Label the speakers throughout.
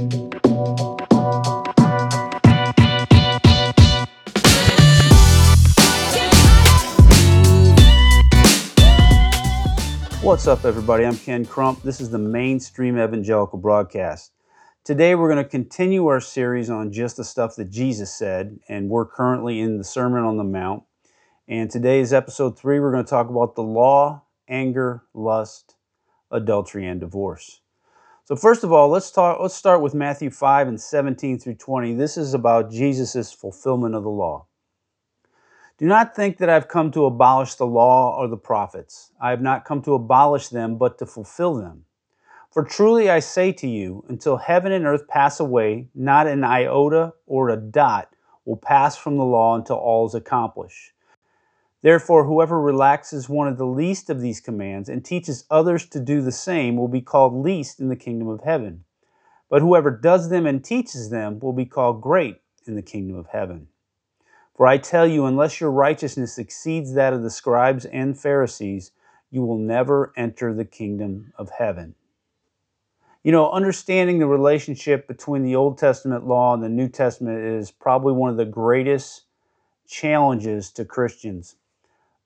Speaker 1: What's up, everybody? I'm Ken Crump. This is the Mainstream Evangelical Broadcast. Today, we're going to continue our series on just the stuff that Jesus said, and we're currently in the Sermon on the Mount. And today is episode three. We're going to talk about the law, anger, lust, adultery, and divorce. So, first of all, let's talk. Let's start with Matthew 5 and 17 through 20. This is about Jesus' fulfillment of the law. Do not think that I've come to abolish the law or the prophets. I have not come to abolish them, but to fulfill them. For truly I say to you, until heaven and earth pass away, not an iota or a dot will pass from the law until all is accomplished. Therefore, whoever relaxes one of the least of these commands and teaches others to do the same will be called least in the kingdom of heaven. But whoever does them and teaches them will be called great in the kingdom of heaven. For I tell you, unless your righteousness exceeds that of the scribes and Pharisees, you will never enter the kingdom of heaven. You know, understanding the relationship between the Old Testament law and the New Testament is probably one of the greatest challenges to Christians.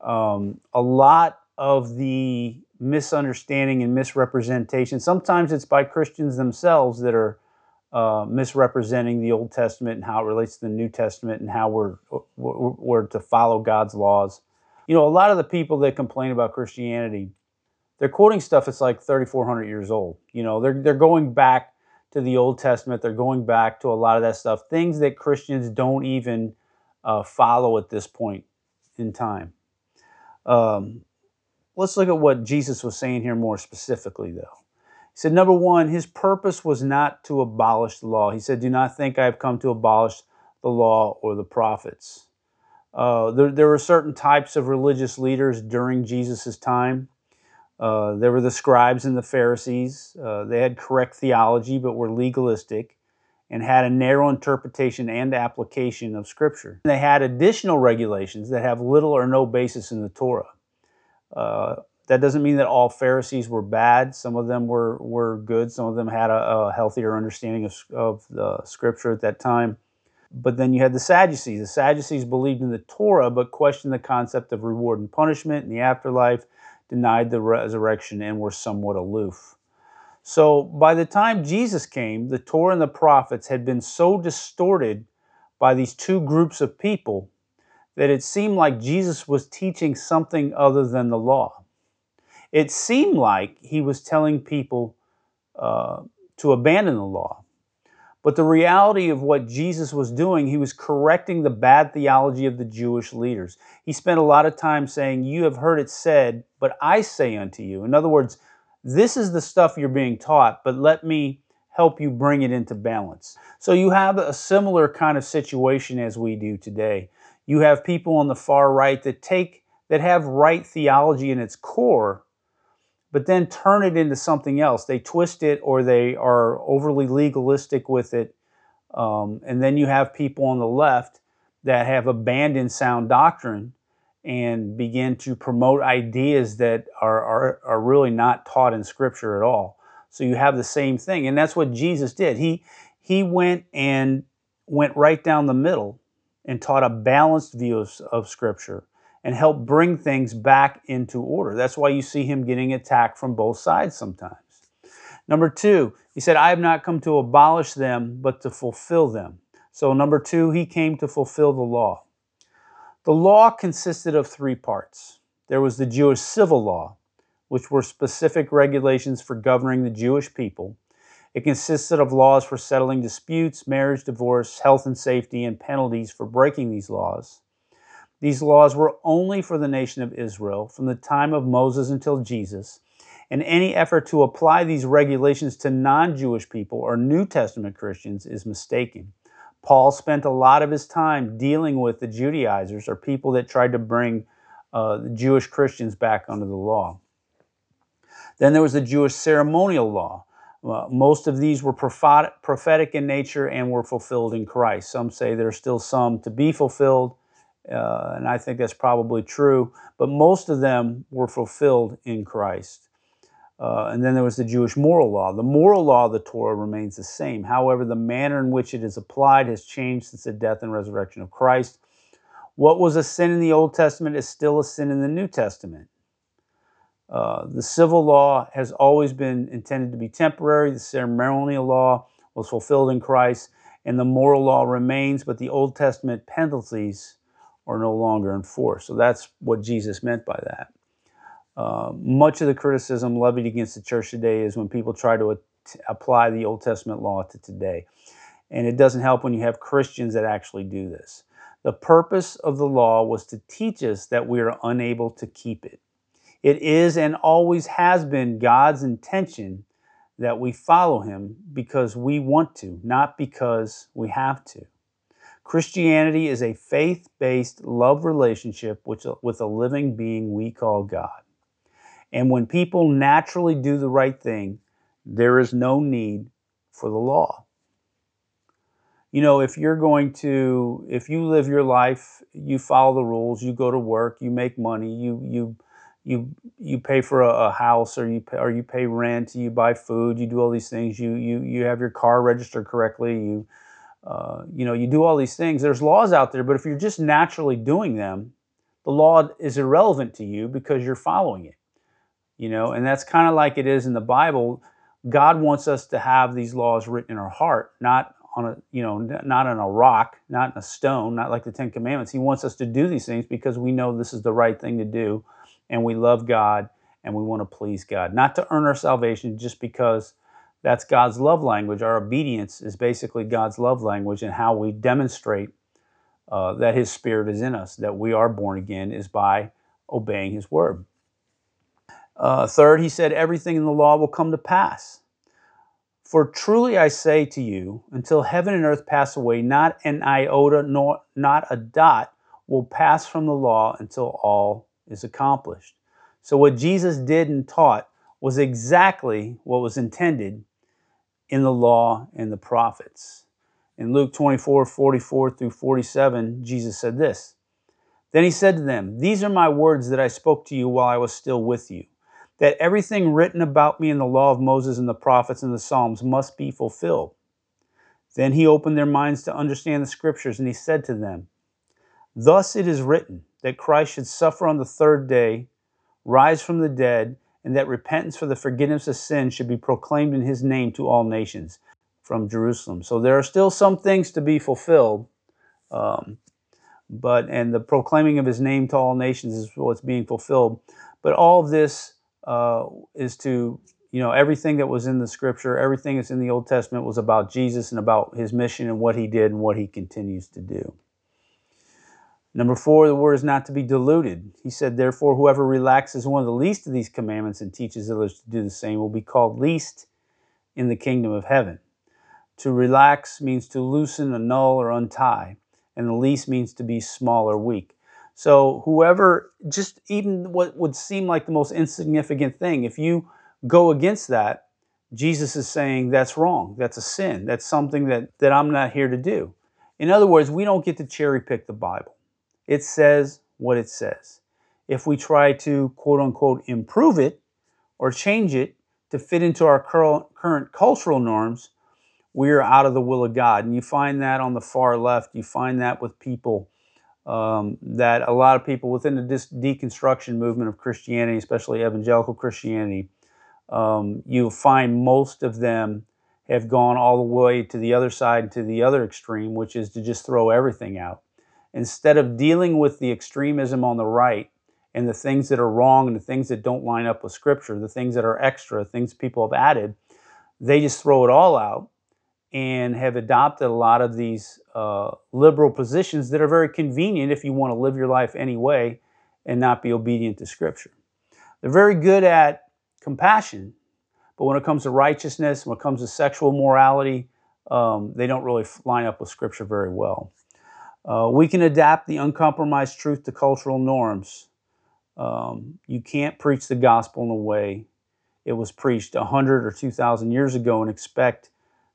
Speaker 1: Um, a lot of the misunderstanding and misrepresentation, sometimes it's by Christians themselves that are uh, misrepresenting the Old Testament and how it relates to the New Testament and how we're, we're, to follow God's laws. You know, a lot of the people that complain about Christianity, they're quoting stuff that's like 3,400 years old. You know, they're, they're going back to the Old Testament, they're going back to a lot of that stuff, things that Christians don't even uh, follow at this point in time. Um, let's look at what Jesus was saying here more specifically, though. He said, number one, his purpose was not to abolish the law. He said, Do not think I have come to abolish the law or the prophets. Uh, there, there, were certain types of religious leaders during Jesus' time. Uh, there were the scribes and the Pharisees. Uh, they had correct theology but were legalistic and had a narrow interpretation and application of Scripture. They had additional regulations that have little or no basis in the Torah. Uh, that doesn't mean that all Pharisees were bad. Some of them were, were good. Some of them had a, a healthier understanding of, of the scripture at that time. But then you had the Sadducees. The Sadducees believed in the Torah, but questioned the concept of reward and punishment in the afterlife, denied the resurrection, and were somewhat aloof. So by the time Jesus came, the Torah and the prophets had been so distorted by these two groups of people that it seemed like Jesus was teaching something other than the law it seemed like he was telling people uh, to abandon the law. But the reality of what Jesus was doing, he was correcting the bad theology of the Jewish leaders. He spent a lot of time saying, You have heard it said, but I say unto you. In other words, this is the stuff you're being taught, but let me help you bring it into balance. So you have a similar kind of situation as we do today. You have people on the far right that take that have right theology in its core, but then turn it into something else. They twist it or they are overly legalistic with it. Um, and then you have people on the left that have abandoned sound doctrine and begin to promote ideas that are, are, are really not taught in Scripture at all. So you have the same thing. And that's what Jesus did. He, he went and went right down the middle and taught a balanced view of, of Scripture and help bring things back into order. That's why you see him getting attacked from both sides sometimes. Number two, he said, I have not come to abolish them, but to fulfill them. So, number two, he came to fulfill the law. The law consisted of three parts there was the Jewish civil law, which were specific regulations for governing the Jewish people. It consisted of laws for settling disputes, marriage, divorce, health and safety, and penalties for breaking these laws. These laws were only for the nation of Israel from the time of Moses until Jesus, and any effort to apply these regulations to non Jewish people or New Testament Christians is mistaken. Paul spent a lot of his time dealing with the Judaizers or people that tried to bring uh, Jewish Christians back under the law. Then there was the Jewish ceremonial law. Uh, most of these were prophetic in nature and were fulfilled in Christ. Some say there are still some to be fulfilled, uh, and I think that's probably true, but most of them were fulfilled in Christ. Uh, and then there was the Jewish moral law. The moral law of the Torah remains the same. However, the manner in which it is applied has changed since the death and resurrection of Christ. What was a sin in the Old Testament is still a sin in the New Testament. Uh, the civil law has always been intended to be temporary. The ceremonial law was fulfilled in Christ, and the moral law remains, but the Old Testament penalties are no longer enforced. So that's what Jesus meant by that. Uh, much of the criticism levied against the church today is when people try to apply the Old Testament law to today. And it doesn't help when you have Christians that actually do this. The purpose of the law was to teach us that we are unable to keep it. It is and always has been God's intention that we follow Him because we want to, not because we have to. Christianity is a faith based love relationship with a living being we call God. And when people naturally do the right thing, there is no need for the law. You know, if you're going to, if you live your life, you follow the rules, you go to work, you make money, you, you, you, you pay for a, a house or you pay, or you pay rent, you buy food, you do all these things, you, you, you have your car registered correctly, you, uh, you know, you do all these things. There's laws out there, but if you're just naturally doing them, the law is irrelevant to you because you're following it you know and that's kind of like it is in the bible. God wants us to have these laws written in our heart not on a you know not on a rock not in a stone not like the ten commandments. He wants us to do these things because we know this is the right thing to do and we love god and we want to please god. Not to earn our salvation just because that's god's love language. Our obedience is basically god's love language and how we demonstrate uh, that his spirit is in us that we are born again is by obeying his word uh, third, he said, everything in the law will come to pass. For truly I say to you, until heaven and earth pass away, not an iota nor not a dot will pass from the law until all is accomplished. So, what Jesus did and taught was exactly what was intended in the law and the prophets. In Luke 24 44 through 47, Jesus said this Then he said to them, These are my words that I spoke to you while I was still with you that everything written about me in the law of Moses and the prophets and the Psalms must be fulfilled. Then he opened their minds to understand the scriptures, and he said to them, Thus it is written that Christ should suffer on the third day, rise from the dead, and that repentance for the forgiveness of sins should be proclaimed in his name to all nations from Jerusalem. So there are still some things to be fulfilled. Um, but and the proclaiming of his name to all nations is what's being fulfilled. But all of this uh, is to you know everything that was in the scripture everything that's in the old testament was about jesus and about his mission and what he did and what he continues to do. Number four the word is not to be diluted he said therefore whoever relaxes one of the least of these commandments and teaches others to do the same will be called least in the kingdom of heaven. To relax means to loosen annul or untie and the least means to be small or weak so whoever, just even what would seem like the most insignificant thing, if you go against that, Jesus is saying that's wrong. That's a sin. That's something that, that I'm not here to do. In other words, we don't get to cherry pick the Bible. It says what it says. If we try to quote unquote improve it or change it to fit into our current cultural norms, we are out of the will of God. And you find that on the far left. You find that with people um, that a lot of people within the deconstruction movement of Christianity, especially evangelical Christianity, um, you find most of them have gone all the way to the other side, to the other extreme, which is to just throw everything out. Instead of dealing with the extremism on the right and the things that are wrong and the things that don't line up with Scripture, the things that are extra, things people have added, they just throw it all out and have adopted a lot of these uh, liberal positions that are very convenient if you want to live your life anyway and not be obedient to Scripture. They're very good at compassion, but when it comes to righteousness, when it comes to sexual morality, um, they don't really line up with Scripture very well. Uh, we can adapt the uncompromised truth to cultural norms. Um, you can't preach the gospel in a way it was preached 100 or 2,000 years ago and expect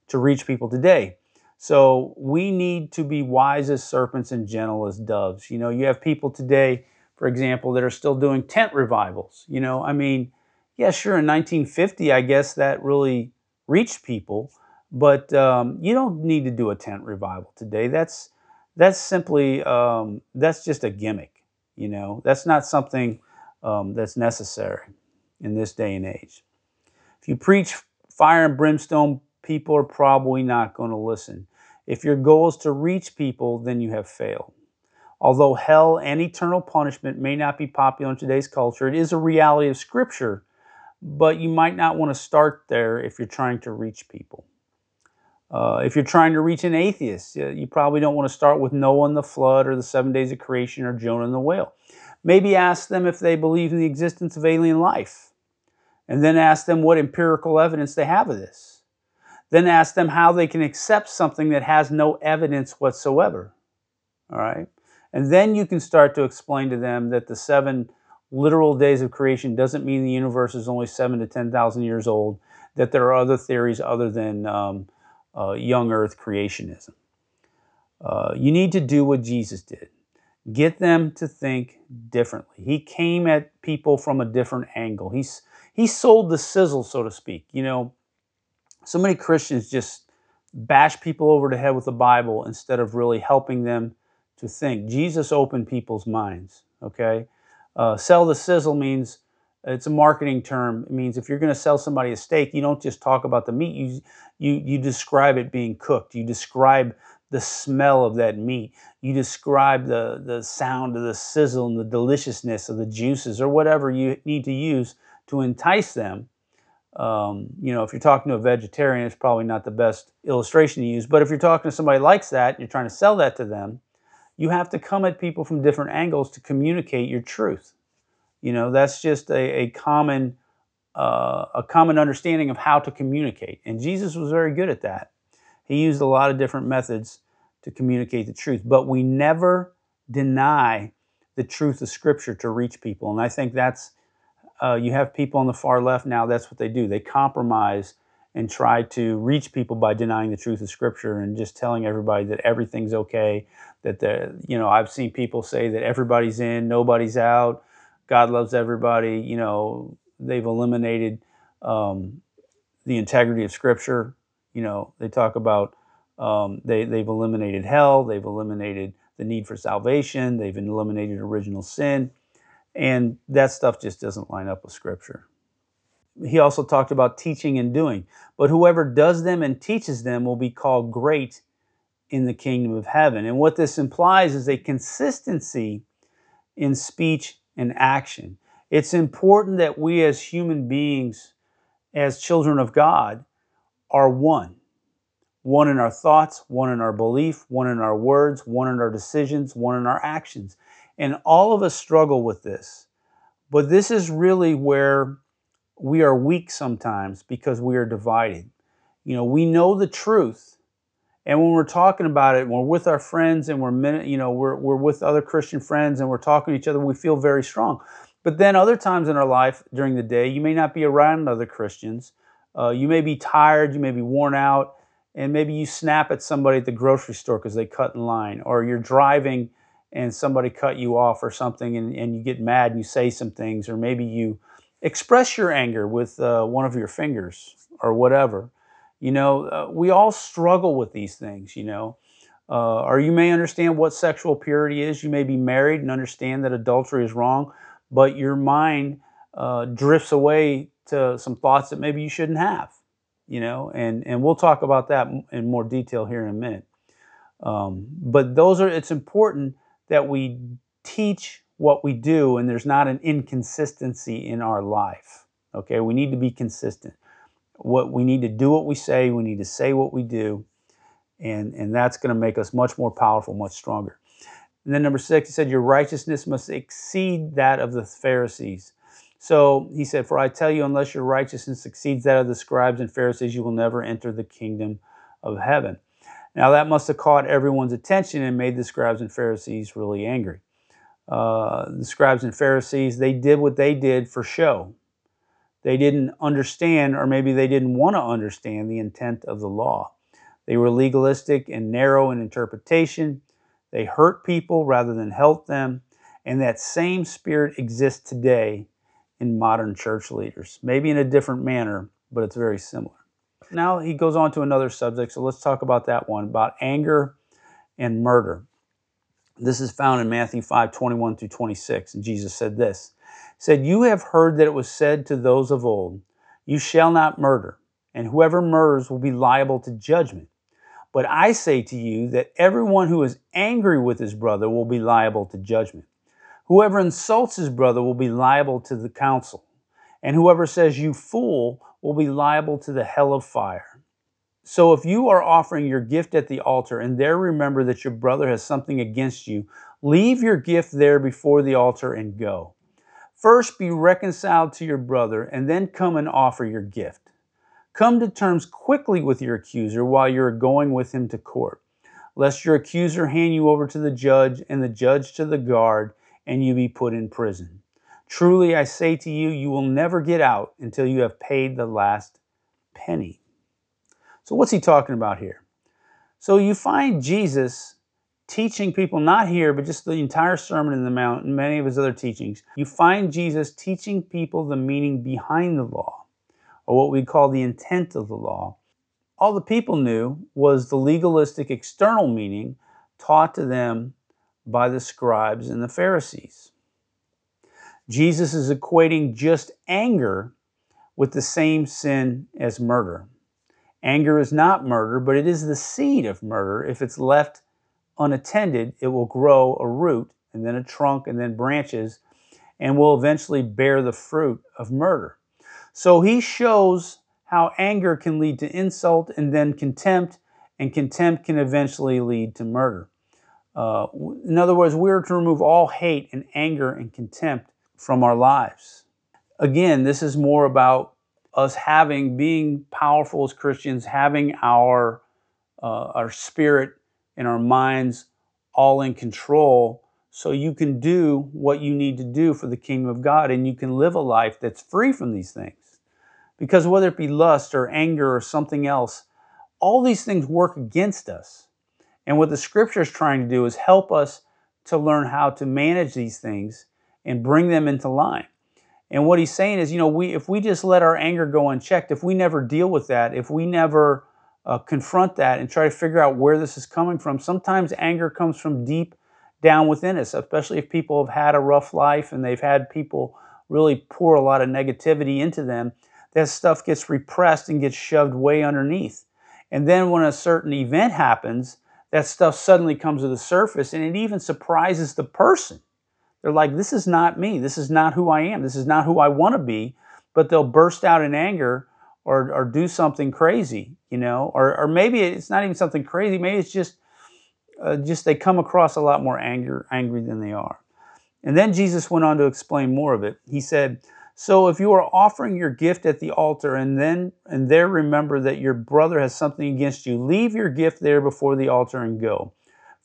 Speaker 1: to reach people today. So we need to be wise as serpents and gentle as doves. You know, you have people today, for example, that are still doing tent revivals. You know, I mean, yeah, sure, in 1950, I guess that really reached people, but um, you don't need to do a tent revival today. That's that's simply um, that's just a gimmick. You know, that's not something um, that's necessary in this day and age. If you preach fire and brimstone, people are probably not going to listen. If your goal is to reach people, then you have failed. Although hell and eternal punishment may not be popular in today's culture, it is a reality of Scripture, but you might not want to start there if you're trying to reach people. Uh, if you're trying to reach an atheist, you probably don't want to start with Noah and the flood or the seven days of creation or Jonah and the whale. Maybe ask them if they believe in the existence of alien life, and then ask them what empirical evidence they have of this. Then ask them how they can accept something that has no evidence whatsoever. All right? And then you can start to explain to them that the seven literal days of creation doesn't mean the universe is only seven to 10,000 years old, that there are other theories other than um, uh, young earth creationism. Uh, you need to do what Jesus did get them to think differently. He came at people from a different angle. He's, he sold the sizzle, so to speak. You know, so many Christians just bash people over the head with the Bible instead of really helping them to think. Jesus opened people's minds, okay? Uh, sell the sizzle means it's a marketing term. It means if you're going to sell somebody a steak, you don't just talk about the meat. You you you describe it being cooked. You describe the smell of that meat. You describe the the sound of the sizzle and the deliciousness of the juices or whatever you need to use to entice them. Um, you know, if you're talking to a vegetarian, it's probably not the best illustration to use. But if you're talking to somebody likes that, you're trying to sell that to them, you have to come at people from different angles to communicate your truth. You know, that's just a, a common uh, a common understanding of how to communicate. And Jesus was very good at that. He used a lot of different methods to communicate the truth, but we never deny the truth of Scripture to reach people. And I think that's, uh, you have people on the far left now, that's what they do. They compromise and try to reach people by denying the truth of Scripture and just telling everybody that everything's okay. That the, you know, I've seen people say that everybody's in, nobody's out, God loves everybody. You know, they've eliminated um, the integrity of Scripture. You know, they talk about um, they, they've eliminated hell, they've eliminated the need for salvation, they've eliminated original sin, and that stuff just doesn't line up with Scripture. He also talked about teaching and doing, but whoever does them and teaches them will be called great in the kingdom of heaven. And what this implies is a consistency in speech and action. It's important that we as human beings, as children of God, are one. One in our thoughts, one in our belief, one in our words, one in our decisions, one in our actions. And all of us struggle with this. But this is really where we are weak sometimes because we are divided. You know, we know the truth, and when we're talking about it, we're with our friends and we're, you know, we're, we're with other Christian friends and we're talking to each other, we feel very strong. But then other times in our life during the day, you may not be around other Christians. Uh, you may be tired, you may be worn out, and maybe you snap at somebody at the grocery store because they cut in line, or you're driving and somebody cut you off or something and, and you get mad and you say some things, or maybe you express your anger with uh, one of your fingers or whatever. You know, uh, we all struggle with these things, you know. Uh, or you may understand what sexual purity is. You may be married and understand that adultery is wrong, but your mind uh, drifts away to some thoughts that maybe you shouldn't have, you know. And and we'll talk about that in more detail here in a minute. Um, but those are. It's important that we teach what we do, and there's not an inconsistency in our life. Okay, we need to be consistent what we need to do what we say, we need to say what we do, and, and that's going to make us much more powerful, much stronger. And then number six, he said, Your righteousness must exceed that of the Pharisees. So he said, For I tell you, unless your righteousness exceeds that of the scribes and Pharisees, you will never enter the kingdom of heaven. Now that must have caught everyone's attention and made the scribes and Pharisees really angry. Uh, the scribes and Pharisees, they did what they did for show they didn't understand, or maybe they didn't want to understand, the intent of the law. They were legalistic and narrow in interpretation. They hurt people rather than help them. And that same spirit exists today in modern church leaders, maybe in a different manner, but it's very similar. Now he goes on to another subject, so let's talk about that one about anger and murder. This is found in Matthew 5 21 through 26. And Jesus said this said, You have heard that it was said to those of old, You shall not murder, and whoever murders will be liable to judgment. But I say to you that everyone who is angry with his brother will be liable to judgment. Whoever insults his brother will be liable to the council, and whoever says, You fool, will be liable to the hell of fire. So if you are offering your gift at the altar and there remember that your brother has something against you, leave your gift there before the altar and go. First be reconciled to your brother and then come and offer your gift. Come to terms quickly with your accuser while you are going with him to court, lest your accuser hand you over to the judge and the judge to the guard and you be put in prison. Truly I say to you, you will never get out until you have paid the last penny. So, what's he talking about here? So, you find Jesus teaching people, not here, but just the entire Sermon in the Mount and many of his other teachings. You find Jesus teaching people the meaning behind the law, or what we call the intent of the law. All the people knew was the legalistic external meaning taught to them by the scribes and the Pharisees. Jesus is equating just anger with the same sin as murder. Anger is not murder, but it is the seed of murder. If it's left unattended, it will grow a root and then a trunk and then branches and will eventually bear the fruit of murder. So he shows how anger can lead to insult and then contempt, and contempt can eventually lead to murder. Uh, in other words, we are to remove all hate and anger and contempt from our lives. Again, this is more about us having, being powerful as Christians, having our, uh, our spirit and our minds all in control so you can do what you need to do for the kingdom of God and you can live a life that's free from these things. Because whether it be lust or anger or something else, all these things work against us. And what the scripture is trying to do is help us to learn how to manage these things and bring them into line. And what he's saying is, you know, we if we just let our anger go unchecked, if we never deal with that, if we never uh, confront that and try to figure out where this is coming from, sometimes anger comes from deep down within us, especially if people have had a rough life and they've had people really pour a lot of negativity into them. That stuff gets repressed and gets shoved way underneath. And then when a certain event happens, that stuff suddenly comes to the surface and it even surprises the person. They're like, this is not me. This is not who I am. This is not who I want to be. But they'll burst out in anger or, or do something crazy, you know, or, or maybe it's not even something crazy. Maybe it's just, uh, just they come across a lot more anger, angry than they are. And then Jesus went on to explain more of it. He said, so if you are offering your gift at the altar and then and there remember that your brother has something against you, leave your gift there before the altar and go.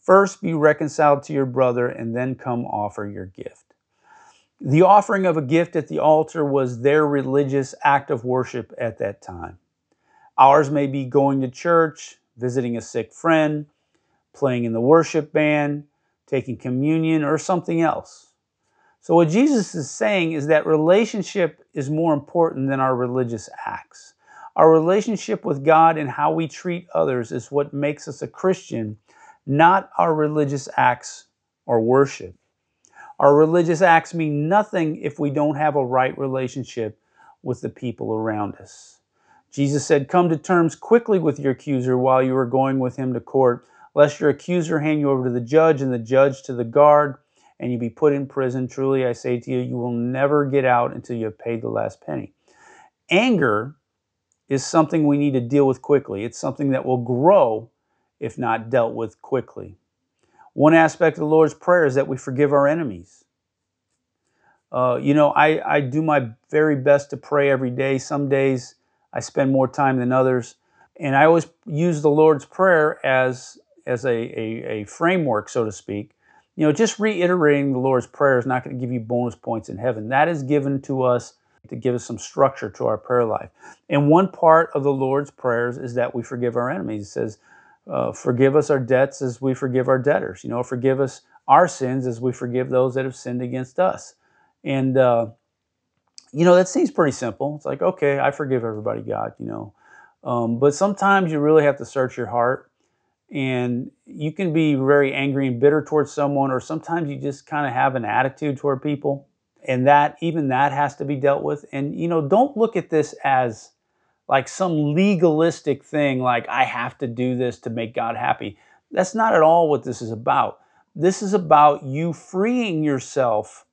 Speaker 1: First be reconciled to your brother and then come offer your gift. The offering of a gift at the altar was their religious act of worship at that time. Ours may be going to church, visiting a sick friend, playing in the worship band, taking communion, or something else. So, what Jesus is saying is that relationship is more important than our religious acts. Our relationship with God and how we treat others is what makes us a Christian, not our religious acts or worship. Our religious acts mean nothing if we don't have a right relationship with the people around us. Jesus said, Come to terms quickly with your accuser while you are going with him to court, lest your accuser hand you over to the judge and the judge to the guard and you be put in prison. Truly, I say to you, you will never get out until you have paid the last penny. Anger is something we need to deal with quickly. It's something that will grow if not dealt with quickly. One aspect of the Lord's Prayer is that we forgive our enemies. Uh, you know, I, I do my very best to pray every day. Some days I spend more time than others. And I always use the Lord's Prayer as, as a, a, a framework, so to speak, you know, just reiterating the Lord's Prayer is not going to give you bonus points in heaven. That is given to us to give us some structure to our prayer life. And one part of the Lord's prayers is that we forgive our enemies. It says, uh, forgive us our debts as we forgive our debtors. You know, forgive us our sins as we forgive those that have sinned against us. And, uh, you know, that seems pretty simple. It's like, okay, I forgive everybody, God, you know. Um, but sometimes you really have to search your heart and you can be very angry and bitter towards someone, or sometimes you just kind of have an attitude toward people. And that, even that has to be dealt with. And, you know, don't look at this as like some legalistic thing, like I have to do this to make God happy. That's not at all what this is about. This is about you freeing yourself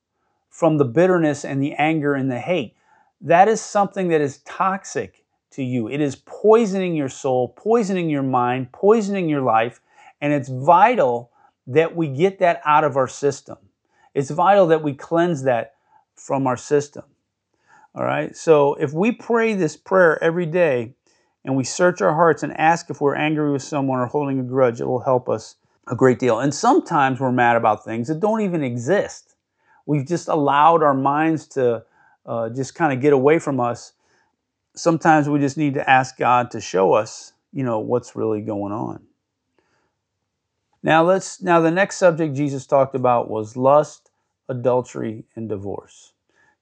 Speaker 1: from the bitterness and the anger and the hate. That is something that is toxic to you. It is poisoning your soul, poisoning your mind, poisoning your life, and it's vital that we get that out of our system. It's vital that we cleanse that from our system. All right? So if we pray this prayer every day and we search our hearts and ask if we're angry with someone or holding a grudge, it will help us a great deal. And sometimes we're mad about things that don't even exist. We've just allowed our minds to uh, just kind of get away from us. Sometimes we just need to ask God to show us, you know, what's really going on. Now let's now the next subject Jesus talked about was lust, adultery, and divorce.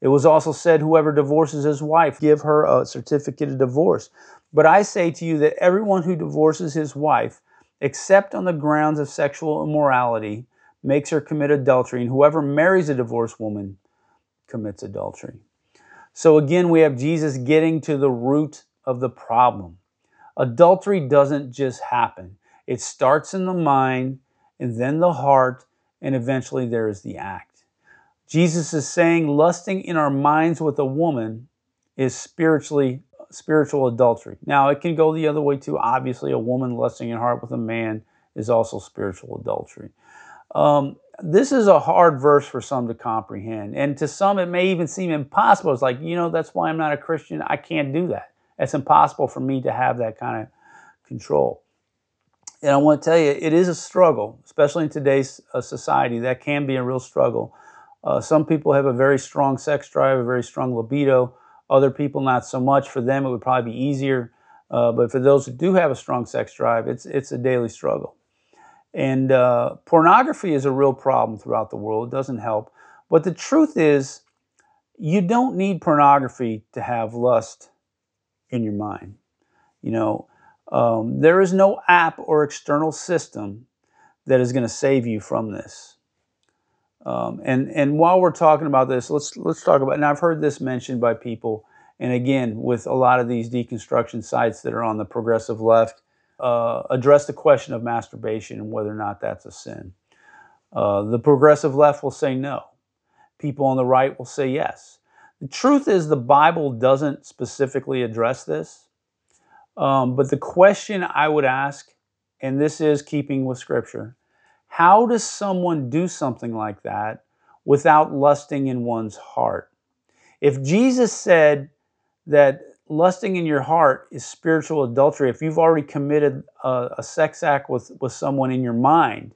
Speaker 1: It was also said, Whoever divorces his wife, give her a certificate of divorce. But I say to you that everyone who divorces his wife, except on the grounds of sexual immorality, makes her commit adultery, and whoever marries a divorced woman commits adultery. So again, we have Jesus getting to the root of the problem. Adultery doesn't just happen, it starts in the mind, and then the heart, and eventually there is the act. Jesus is saying lusting in our minds with a woman is spiritually spiritual adultery. Now, it can go the other way too. Obviously, a woman lusting in heart with a man is also spiritual adultery. Um, this is a hard verse for some to comprehend. And to some, it may even seem impossible. It's like, you know, that's why I'm not a Christian. I can't do that. It's impossible for me to have that kind of control. And I want to tell you, it is a struggle, especially in today's uh, society. That can be a real struggle. Uh, some people have a very strong sex drive, a very strong libido. Other people, not so much. For them, it would probably be easier. Uh, but for those who do have a strong sex drive, it's, it's a daily struggle. And uh, pornography is a real problem throughout the world. It doesn't help. But the truth is, you don't need pornography to have lust in your mind. You know, um, there is no app or external system that is going to save you from this. Um, and and while we're talking about this, let's let's talk about. And I've heard this mentioned by people, and again with a lot of these deconstruction sites that are on the progressive left, uh, address the question of masturbation and whether or not that's a sin. Uh, the progressive left will say no. People on the right will say yes. The truth is, the Bible doesn't specifically address this. Um, but the question I would ask, and this is keeping with Scripture, how does someone do something like that without lusting in one's heart? If Jesus said that lusting in your heart is spiritual adultery, if you've already committed a, a sex act with, with someone in your mind,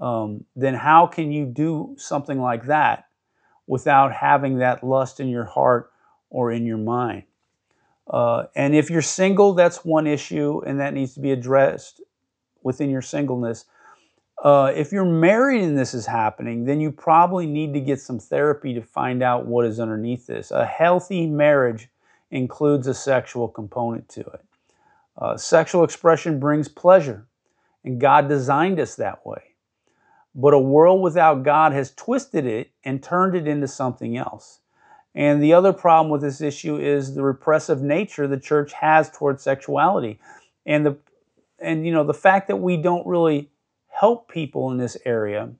Speaker 1: um, then how can you do something like that without having that lust in your heart or in your mind? Uh, and if you're single, that's one issue, and that needs to be addressed within your singleness. Uh, if you're married and this is happening, then you probably need to get some therapy to find out what is underneath this. A healthy marriage includes a sexual component to it. Uh, sexual expression brings pleasure, and God designed us that way. But a world without God has twisted it and turned it into something else. And the other problem with this issue is the repressive nature the church has towards sexuality. And the and you know the fact that we don't really help people in this area.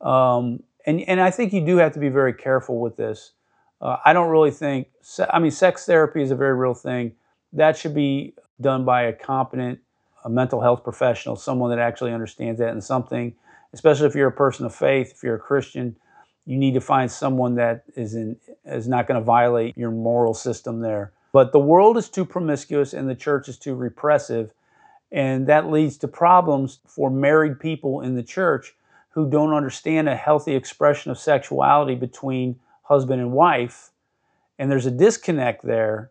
Speaker 1: Um, and, and I think you do have to be very careful with this. Uh, I don't really think, I mean, sex therapy is a very real thing. That should be done by a competent a mental health professional, someone that actually understands that and something, especially if you're a person of faith, if you're a Christian, you need to find someone that is in is not going to violate your moral system there. But the world is too promiscuous and the church is too repressive, and that leads to problems for married people in the church who don't understand a healthy expression of sexuality between husband and wife, and there's a disconnect there,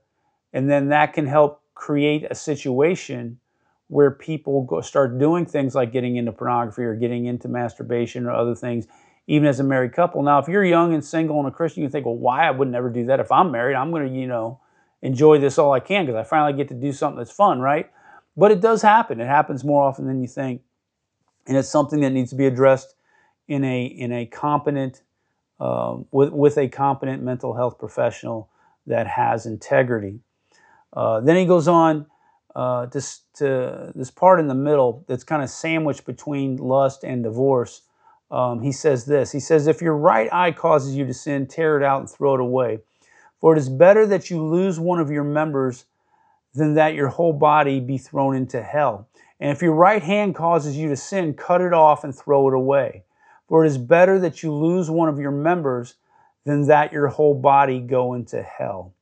Speaker 1: and then that can help create a situation where people go start doing things like getting into pornography or getting into masturbation or other things, even as a married couple. Now, if you're young and single and a Christian, you think, well, why I would never do that if I'm married? I'm going to, you know, enjoy this all I can because I finally get to do something that's fun, right? But it does happen. It happens more often than you think, and it's something that needs to be addressed in a in a competent um, with with a competent mental health professional that has integrity. Uh, then he goes on uh, this, to this part in the middle that's kind of sandwiched between lust and divorce. Um, he says this He says, If your right eye causes you to sin, tear it out and throw it away. For it is better that you lose one of your members than that your whole body be thrown into hell. And if your right hand causes you to sin, cut it off and throw it away. For it is better that you lose one of your members than that your whole body go into hell.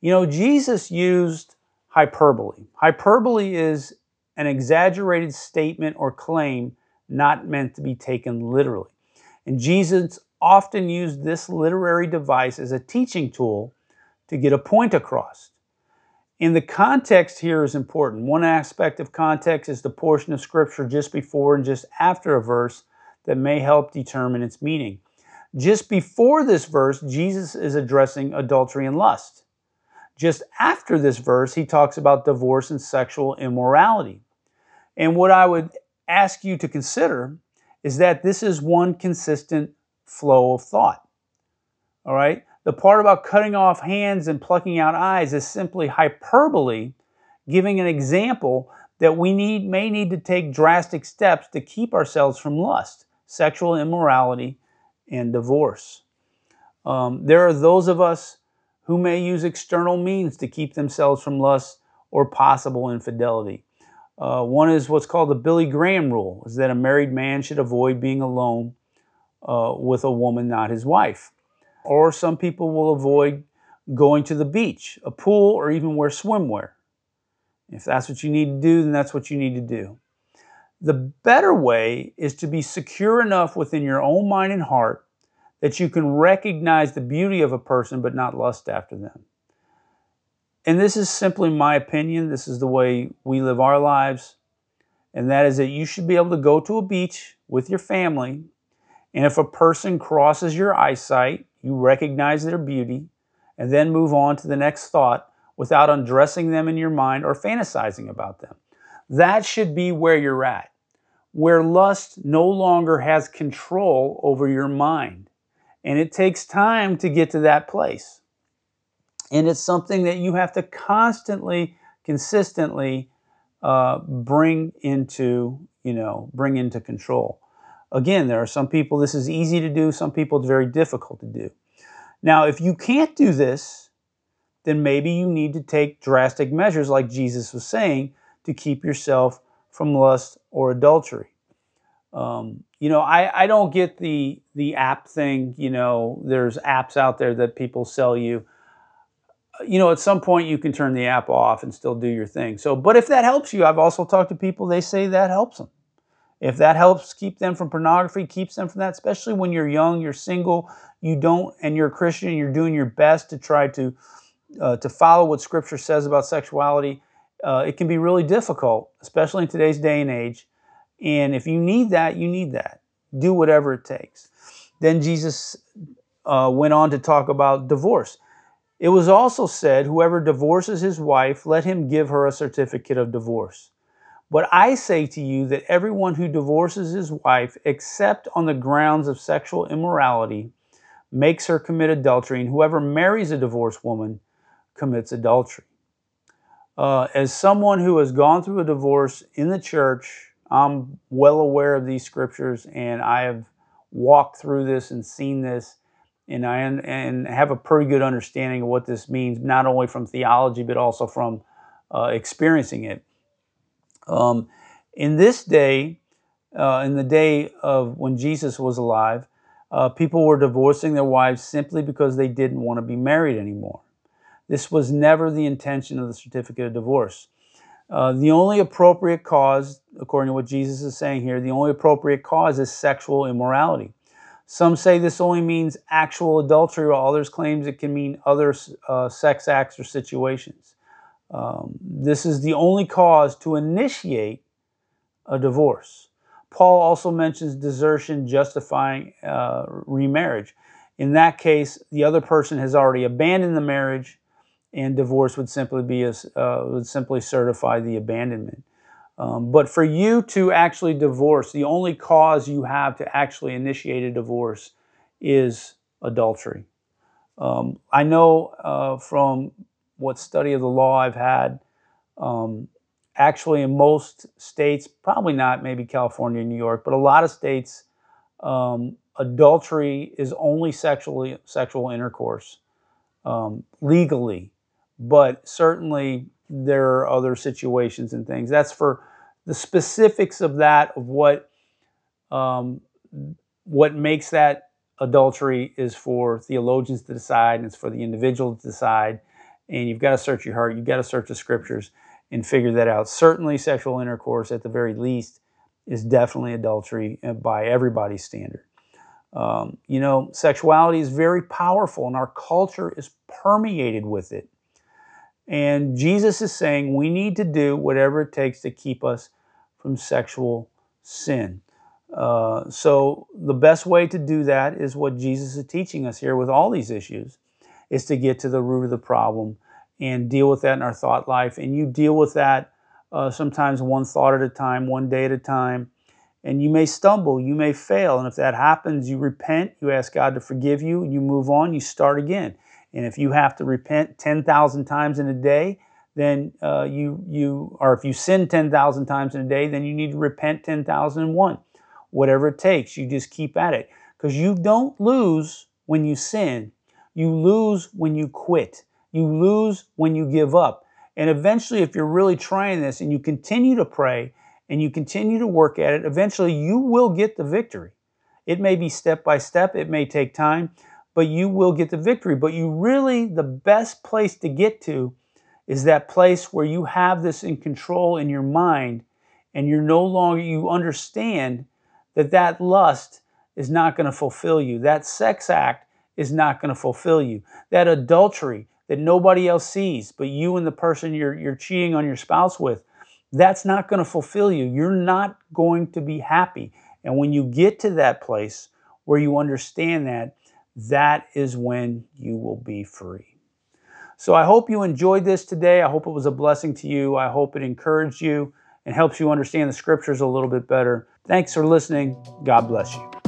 Speaker 1: You know, Jesus used hyperbole. Hyperbole is an exaggerated statement or claim not meant to be taken literally. And Jesus often used this literary device as a teaching tool to get a point across. In the context here is important. One aspect of context is the portion of scripture just before and just after a verse that may help determine its meaning. Just before this verse, Jesus is addressing adultery and lust. Just after this verse, he talks about divorce and sexual immorality. And what I would ask you to consider is that this is one consistent flow of thought. All right? The part about cutting off hands and plucking out eyes is simply hyperbole, giving an example that we need may need to take drastic steps to keep ourselves from lust, sexual immorality, and divorce. Um, there are those of us who may use external means to keep themselves from lust or possible infidelity. Uh, one is what's called the Billy Graham rule, is that a married man should avoid being alone uh, with a woman not his wife. Or some people will avoid going to the beach, a pool, or even wear swimwear. If that's what you need to do, then that's what you need to do. The better way is to be secure enough within your own mind and heart that you can recognize the beauty of a person but not lust after them. And this is simply my opinion. This is the way we live our lives. And that is that you should be able to go to a beach with your family. And if a person crosses your eyesight, you recognize their beauty and then move on to the next thought without undressing them in your mind or fantasizing about them. That should be where you're at, where lust no longer has control over your mind. And it takes time to get to that place. And it's something that you have to constantly, consistently uh, bring into, you know, bring into control. Again, there are some people this is easy to do, some people it's very difficult to do. Now, if you can't do this, then maybe you need to take drastic measures, like Jesus was saying, to keep yourself from lust or adultery. Um, you know, I, I don't get the the app thing. You know, there's apps out there that people sell you. You know, at some point you can turn the app off and still do your thing. So, but if that helps you, I've also talked to people. They say that helps them. If that helps keep them from pornography, keeps them from that, especially when you're young, you're single, you don't, and you're a Christian, you're doing your best to try to uh, to follow what Scripture says about sexuality. Uh, it can be really difficult, especially in today's day and age. And if you need that, you need that. Do whatever it takes. Then Jesus uh, went on to talk about divorce. It was also said, Whoever divorces his wife, let him give her a certificate of divorce. But I say to you that everyone who divorces his wife, except on the grounds of sexual immorality, makes her commit adultery, and whoever marries a divorced woman commits adultery. Uh, as someone who has gone through a divorce in the church, I'm well aware of these scriptures and I have walked through this and seen this and I and have a pretty good understanding of what this means, not only from theology but also from uh, experiencing it. Um, in this day, uh, in the day of when Jesus was alive, Uh, people were divorcing their wives simply because they didn't want to be married anymore. This was never the intention of the certificate of divorce. Uh, the only appropriate cause, according to what Jesus is saying here, the only appropriate cause is sexual immorality. Some say this only means actual adultery, while others claim it can mean other uh, sex acts or situations. Um, this is the only cause to initiate a divorce. Paul also mentions desertion justifying uh, remarriage. In that case, the other person has already abandoned the marriage, and divorce would simply be a, uh, would simply certify the abandonment. Um, but for you to actually divorce, the only cause you have to actually initiate a divorce is adultery. Um, I know uh, from what study of the law I've had, um, actually in most states, probably not maybe California, New York, but a lot of states, um, adultery is only sexually sexual intercourse um, legally, but certainly there are other situations and things. That's for the specifics of that of what um, what makes that adultery is for theologians to decide and it's for the individual to decide and you've got to search your heart you've got to search the scriptures and figure that out. Certainly sexual intercourse at the very least is definitely adultery uh, by everybody's standard. Um, you know sexuality is very powerful and our culture is permeated with it. And jesus is saying we need to do whatever it takes to keep us from sexual sin. Uh, so the best way to do that is what Jesus is teaching us here with all these issues, is to get to the root of the problem and deal with that in our thought life. And you deal with that uh, sometimes one thought at a time, one day at a time. And you may stumble, you may fail. And if that happens, you repent, you ask God to forgive you, you move on, you start again. And if you have to repent 10,000 times in a day, then uh, you you or if you sin 10,000 times in a day, then you need to repent 10,001. Whatever it takes, you just keep at it because you don't lose when you sin. You lose when you quit. You lose when you give up. And eventually if you're really trying this and you continue to pray and you continue to work at it, eventually you will get the victory. It may be step by step, it may take time, but you will get the victory. But you really, the best place to get to is that place where you have this in control in your mind and you're no longer, you understand that that lust is not going to fulfill you. That sex act is not going to fulfill you. That adultery that nobody else sees, but you and the person you're, you're cheating on your spouse with, that's not going to fulfill you. You're not going to be happy. And when you get to that place where you understand that, that is when you will be free. So I hope you enjoyed this today. I hope it was a blessing to you. I hope it encouraged you and helps you understand the scriptures a little bit better. Thanks for listening. God bless you.